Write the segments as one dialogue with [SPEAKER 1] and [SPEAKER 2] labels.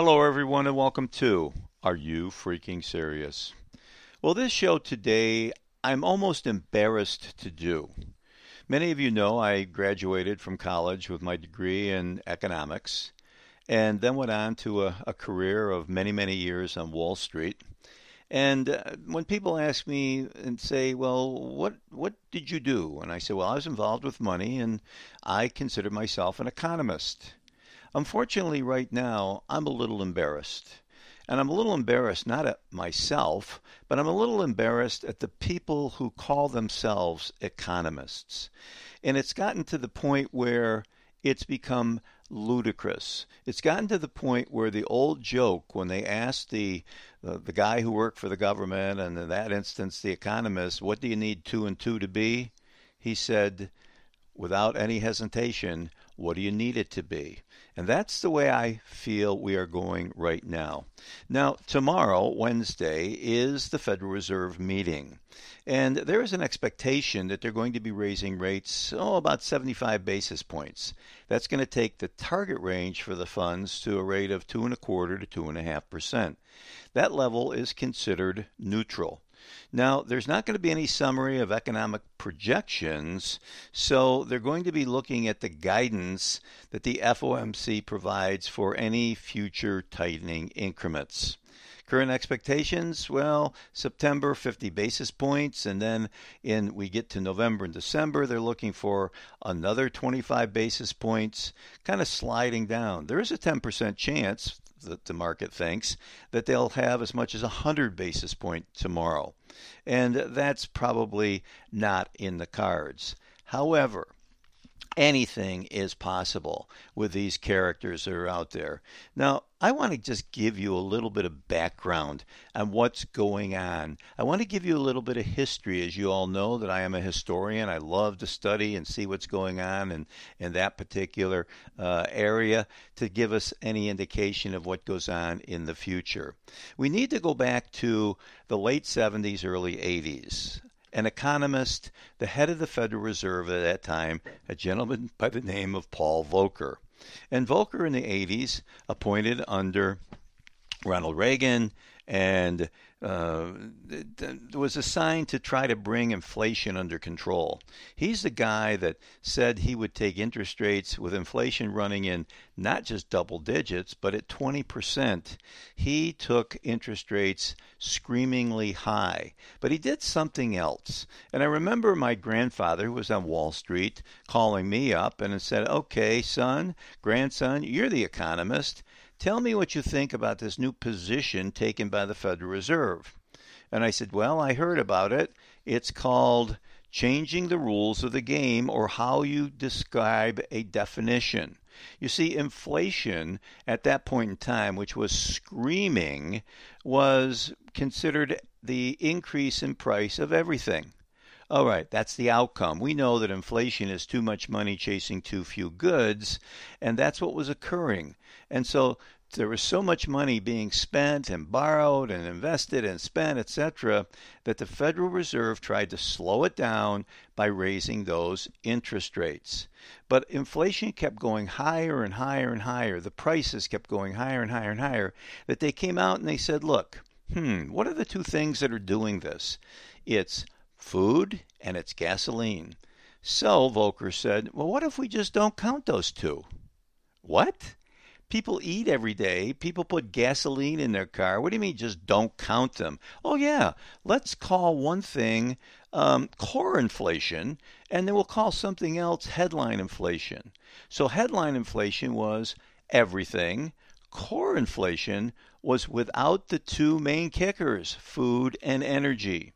[SPEAKER 1] Hello, everyone, and welcome to Are You Freaking Serious? Well, this show today, I'm almost embarrassed to do. Many of you know I graduated from college with my degree in economics and then went on to a, a career of many, many years on Wall Street. And uh, when people ask me and say, "Well, what what did you do?" and I say, "Well, I was involved with money, and I consider myself an economist." Unfortunately, right now, I'm a little embarrassed. And I'm a little embarrassed not at myself, but I'm a little embarrassed at the people who call themselves economists. And it's gotten to the point where it's become ludicrous. It's gotten to the point where the old joke, when they asked the uh, the guy who worked for the government, and in that instance the economist, what do you need two and two to be? He said, without any hesitation, what do you need it to be? And that's the way I feel we are going right now. Now, tomorrow, Wednesday, is the Federal Reserve meeting. And there is an expectation that they're going to be raising rates, oh, about 75 basis points. That's going to take the target range for the funds to a rate of two and a quarter to two and a half percent. That level is considered neutral. Now, there's not going to be any summary of economic projections, so they're going to be looking at the guidance that the FOMC provides for any future tightening increments. Current expectations, well, September 50 basis points, and then in we get to November and December, they're looking for another 25 basis points, kind of sliding down. There is a 10% chance that the market thinks that they'll have as much as 100 basis point tomorrow. And that's probably not in the cards. However, anything is possible with these characters that are out there. Now, I want to just give you a little bit of background on what's going on. I want to give you a little bit of history. As you all know, that I am a historian. I love to study and see what's going on in, in that particular uh, area to give us any indication of what goes on in the future. We need to go back to the late 70s, early 80s an economist, the head of the Federal Reserve at that time, a gentleman by the name of Paul Volcker. And Volcker in the 80s, appointed under Ronald Reagan and uh, was assigned to try to bring inflation under control. He's the guy that said he would take interest rates with inflation running in not just double digits, but at 20%. He took interest rates screamingly high. But he did something else. And I remember my grandfather, who was on Wall Street, calling me up and said, Okay, son, grandson, you're the economist. Tell me what you think about this new position taken by the Federal Reserve. And I said, Well, I heard about it. It's called changing the rules of the game or how you describe a definition. You see, inflation at that point in time, which was screaming, was considered the increase in price of everything. All right, that's the outcome. We know that inflation is too much money chasing too few goods, and that's what was occurring. And so there was so much money being spent and borrowed and invested and spent, etc., that the Federal Reserve tried to slow it down by raising those interest rates. But inflation kept going higher and higher and higher. The prices kept going higher and higher and higher. That they came out and they said, look, hmm, what are the two things that are doing this? It's food and it's gasoline. So Volcker said, well, what if we just don't count those two? What? People eat every day. People put gasoline in their car. What do you mean just don't count them? Oh, yeah. Let's call one thing um, core inflation, and then we'll call something else headline inflation. So, headline inflation was everything. Core inflation was without the two main kickers, food and energy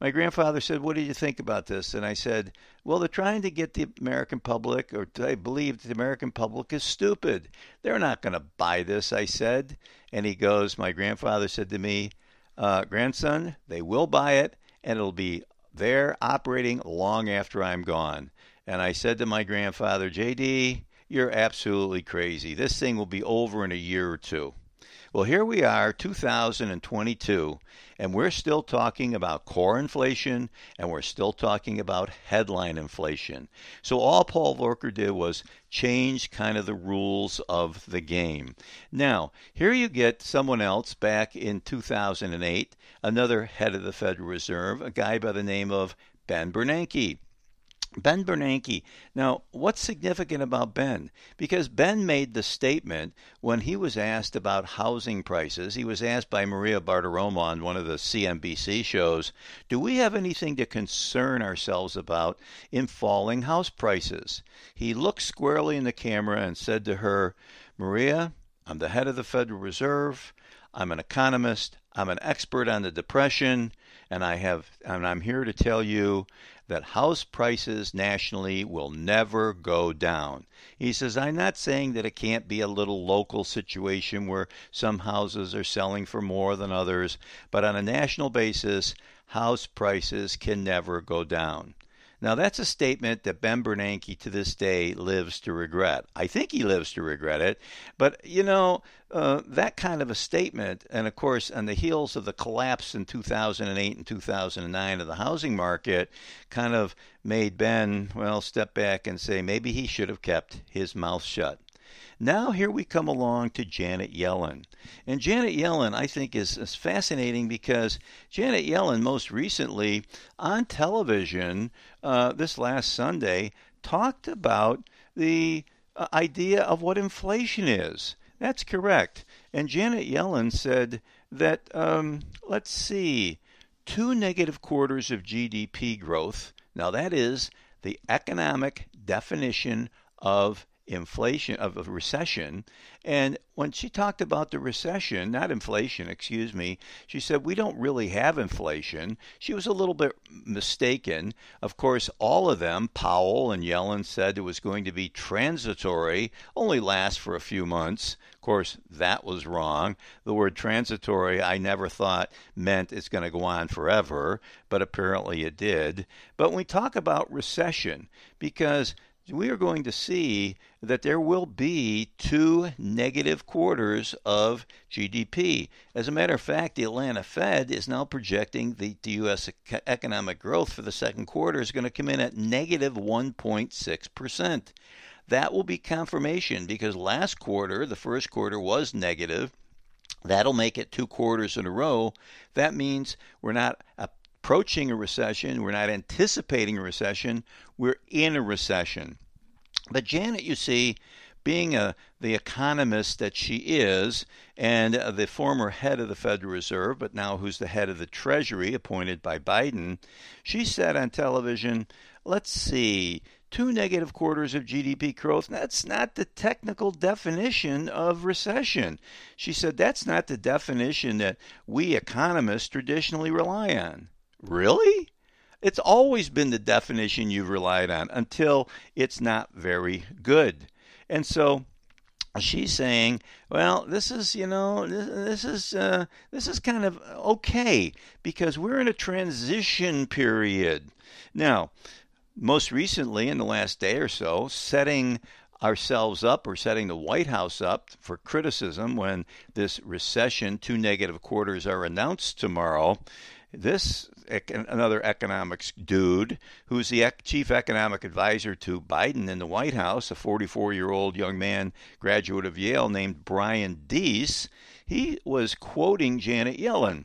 [SPEAKER 1] my grandfather said, What do you think about this? And I said, Well, they're trying to get the American public, or I believe the American public is stupid. They're not going to buy this, I said. And he goes, My grandfather said to me, uh, Grandson, they will buy it, and it'll be there operating long after I'm gone. And I said to my grandfather, JD, you're absolutely crazy. This thing will be over in a year or two. Well, here we are, 2022, and we're still talking about core inflation and we're still talking about headline inflation. So all Paul Volcker did was change kind of the rules of the game. Now, here you get someone else back in 2008, another head of the Federal Reserve, a guy by the name of Ben Bernanke. Ben Bernanke. Now, what's significant about Ben? Because Ben made the statement when he was asked about housing prices. He was asked by Maria Bartiromo on one of the CNBC shows, "Do we have anything to concern ourselves about in falling house prices?" He looked squarely in the camera and said to her, "Maria, I'm the head of the Federal Reserve. I'm an economist. I'm an expert on the depression, and I have and I'm here to tell you that house prices nationally will never go down. He says, I'm not saying that it can't be a little local situation where some houses are selling for more than others, but on a national basis, house prices can never go down. Now, that's a statement that Ben Bernanke to this day lives to regret. I think he lives to regret it. But, you know, uh, that kind of a statement, and of course, on the heels of the collapse in 2008 and 2009 of the housing market, kind of made Ben, well, step back and say maybe he should have kept his mouth shut. Now, here we come along to Janet Yellen. And Janet Yellen, I think, is, is, fascinating because Janet Yellen, most recently on television uh, this last Sunday, talked about the uh, idea of what inflation is. That's correct. And Janet Yellen said that, um, let's see, two negative quarters of GDP growth. Now, that is the economic definition of inflation of a recession. And when she talked about the recession not inflation excuse me she said we don't really have inflation. She was a little bit mistaken. Of course all of them powell and yellen said it was going to be transitory only last for a few months. Of course that was wrong. The word transitory i never thought meant it's going to go on forever but apparently it did. But we talk about recession because we are going to see that there will be two negative quarters of GDP. As a matter of fact, the Atlanta Fed is now projecting the, the U.S. economic growth for the second quarter is going to come in at negative 1.6%. That will be confirmation because last quarter, the first quarter, was negative. That'll make it two quarters in a row. That means we're not approaching a recession. We're not anticipating a recession. We're in a recession. But Janet, you see, being a, the economist that she is, and uh, the former head of the Federal Reserve, but now who's the head of the Treasury, appointed by Biden, she said on television, let's see, two negative quarters of GDP growth. That's not the technical definition of recession. She said that's not the definition that we economists traditionally rely on. Really? It's always been the definition you've relied on until it's not very good. And so she's saying, well, this is, you know, this, this is uh, this is kind of okay because we're in a transition period. Now, most recently in the last day or so, setting ourselves up or setting the White House up for criticism when this recession, two negative quarters are announced tomorrow. This another economics dude who's the chief economic advisor to Biden in the White House, a 44 year old young man, graduate of Yale named Brian Deese, he was quoting Janet Yellen.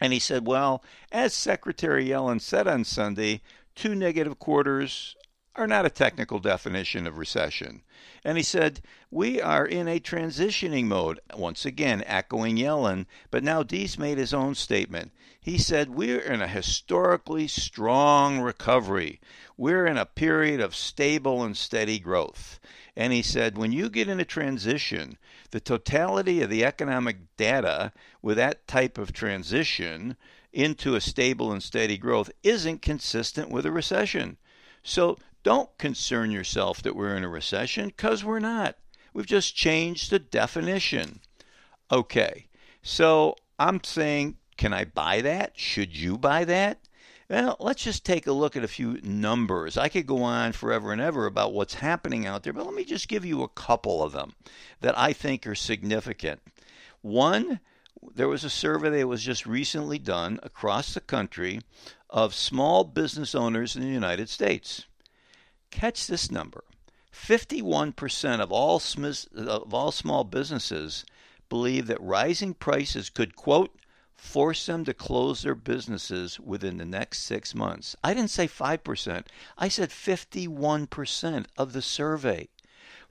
[SPEAKER 1] And he said, Well, as Secretary Yellen said on Sunday, two negative quarters are not a technical definition of recession. And he said, We are in a transitioning mode, once again echoing Yellen, but now Deese made his own statement. He said, We're in a historically strong recovery. We're in a period of stable and steady growth. And he said, When you get in a transition, the totality of the economic data with that type of transition into a stable and steady growth isn't consistent with a recession. So don't concern yourself that we're in a recession because we're not. We've just changed the definition. Okay, so I'm saying, can I buy that? Should you buy that? Well, let's just take a look at a few numbers. I could go on forever and ever about what's happening out there, but let me just give you a couple of them that I think are significant. One, there was a survey that was just recently done across the country of small business owners in the United States. Catch this number 51% of all, of all small businesses believe that rising prices could, quote, force them to close their businesses within the next six months. I didn't say 5%, I said 51% of the survey.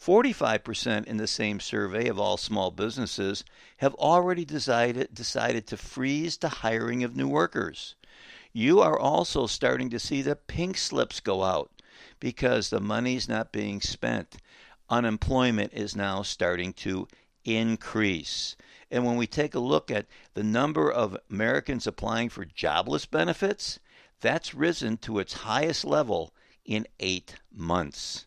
[SPEAKER 1] 45% in the same survey of all small businesses have already decided, decided to freeze the hiring of new workers. You are also starting to see the pink slips go out because the money's not being spent. Unemployment is now starting to increase. And when we take a look at the number of Americans applying for jobless benefits, that's risen to its highest level in eight months.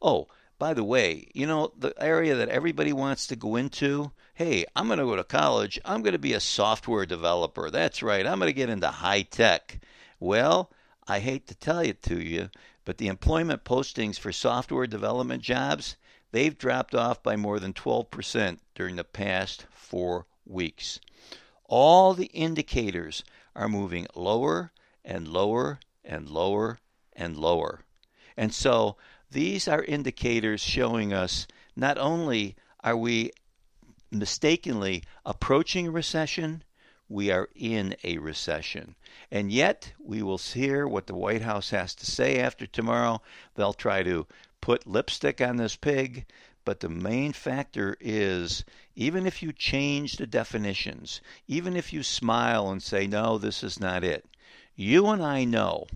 [SPEAKER 1] Oh, by the way, you know, the area that everybody wants to go into, hey, I'm going to go to college. I'm going to be a software developer. That's right. I'm going to get into high tech. Well, I hate to tell it to you, but the employment postings for software development jobs, they've dropped off by more than 12% during the past four weeks. All the indicators are moving lower and lower and lower and lower. And so these are indicators showing us not only are we mistakenly approaching a recession, we are in a recession. And yet, we will hear what the White House has to say after tomorrow. They'll try to put lipstick on this pig. But the main factor is even if you change the definitions, even if you smile and say, no, this is not it, you and I know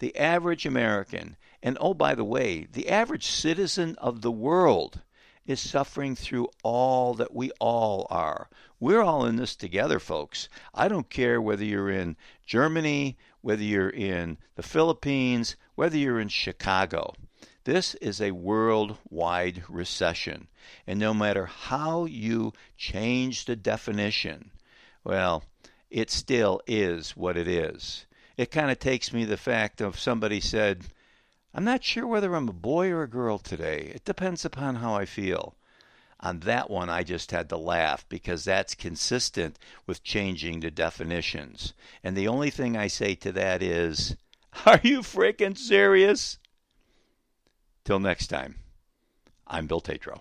[SPEAKER 1] the average American, and oh, by the way, the average citizen of the world is suffering through all that we all are. We're all in this together, folks. I don't care whether you're in Germany, whether you're in the Philippines, whether you're in Chicago. This is a worldwide recession. And no matter how you change the definition, well, it still is what it is. It kind of takes me the fact of somebody said, I'm not sure whether I'm a boy or a girl today. It depends upon how I feel. On that one, I just had to laugh because that's consistent with changing the definitions. And the only thing I say to that is, Are you freaking serious? Till next time, I'm Bill Tatro.